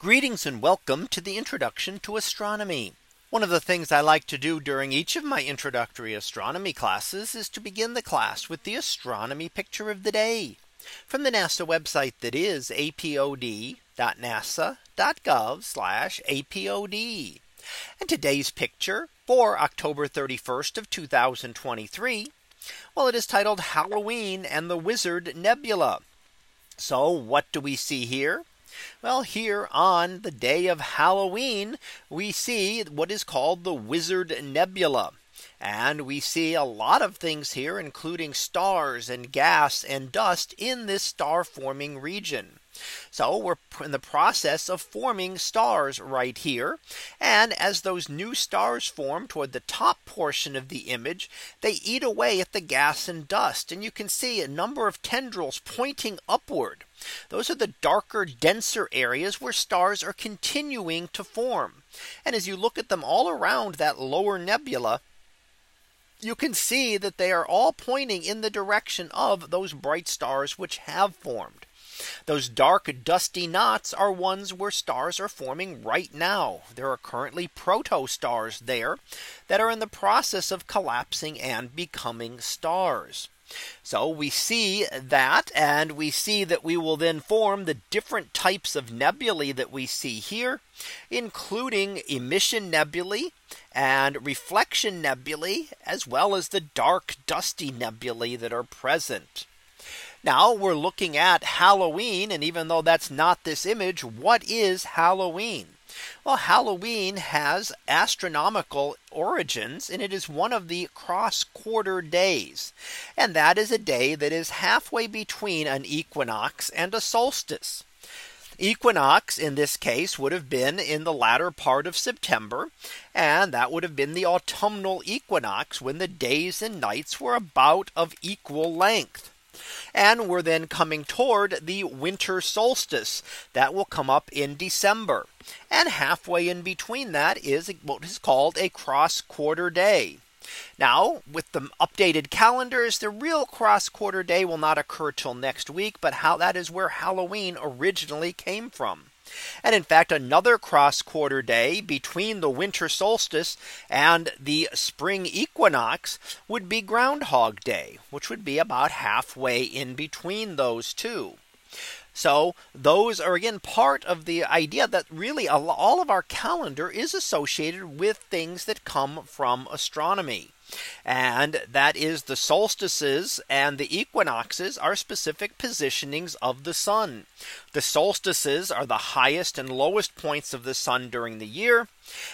Greetings and welcome to the introduction to astronomy. One of the things I like to do during each of my introductory astronomy classes is to begin the class with the astronomy picture of the day from the NASA website that is apod.nasa.gov apod. And today's picture for October 31st of 2023. Well, it is titled Halloween and the Wizard Nebula. So what do we see here? Well, here on the day of Halloween, we see what is called the Wizard Nebula. And we see a lot of things here, including stars and gas and dust in this star forming region. So we're in the process of forming stars right here. And as those new stars form toward the top portion of the image, they eat away at the gas and dust. And you can see a number of tendrils pointing upward. Those are the darker, denser areas where stars are continuing to form. And as you look at them all around that lower nebula, you can see that they are all pointing in the direction of those bright stars which have formed. Those dark dusty knots are ones where stars are forming right now. There are currently protostars there that are in the process of collapsing and becoming stars. So we see that and we see that we will then form the different types of nebulae that we see here, including emission nebulae and reflection nebulae, as well as the dark dusty nebulae that are present. Now we're looking at Halloween. And even though that's not this image, what is Halloween? Well, Halloween has astronomical origins and it is one of the cross quarter days. And that is a day that is halfway between an equinox and a solstice. Equinox in this case would have been in the latter part of September. And that would have been the autumnal equinox when the days and nights were about of equal length. And we're then coming toward the winter solstice that will come up in December. And halfway in between that is what is called a cross quarter day. Now with the updated calendars, the real cross quarter day will not occur till next week. But how that is where Halloween originally came from. And in fact, another cross quarter day between the winter solstice and the spring equinox would be Groundhog Day, which would be about halfway in between those two. So those are again part of the idea that really all of our calendar is associated with things that come from astronomy. And that is the solstices and the equinoxes are specific positionings of the sun. The solstices are the highest and lowest points of the sun during the year.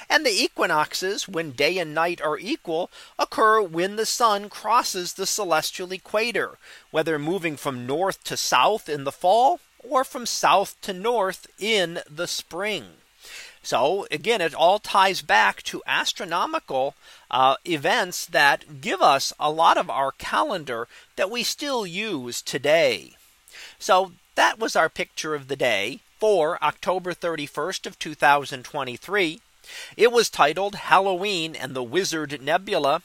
And the equinoxes, when day and night are equal, occur when the sun crosses the celestial equator, whether moving from north to south in the fall or from south to north in the spring. So again, it all ties back to astronomical uh, events that give us a lot of our calendar that we still use today. So that was our picture of the day for October 31st of 2023. It was titled Halloween and the Wizard Nebula.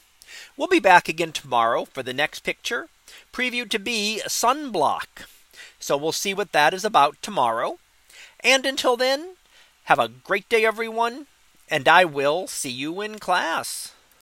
We'll be back again tomorrow for the next picture previewed to be sunblock. So we'll see what that is about tomorrow. And until then, have a great day, everyone, and I will see you in class.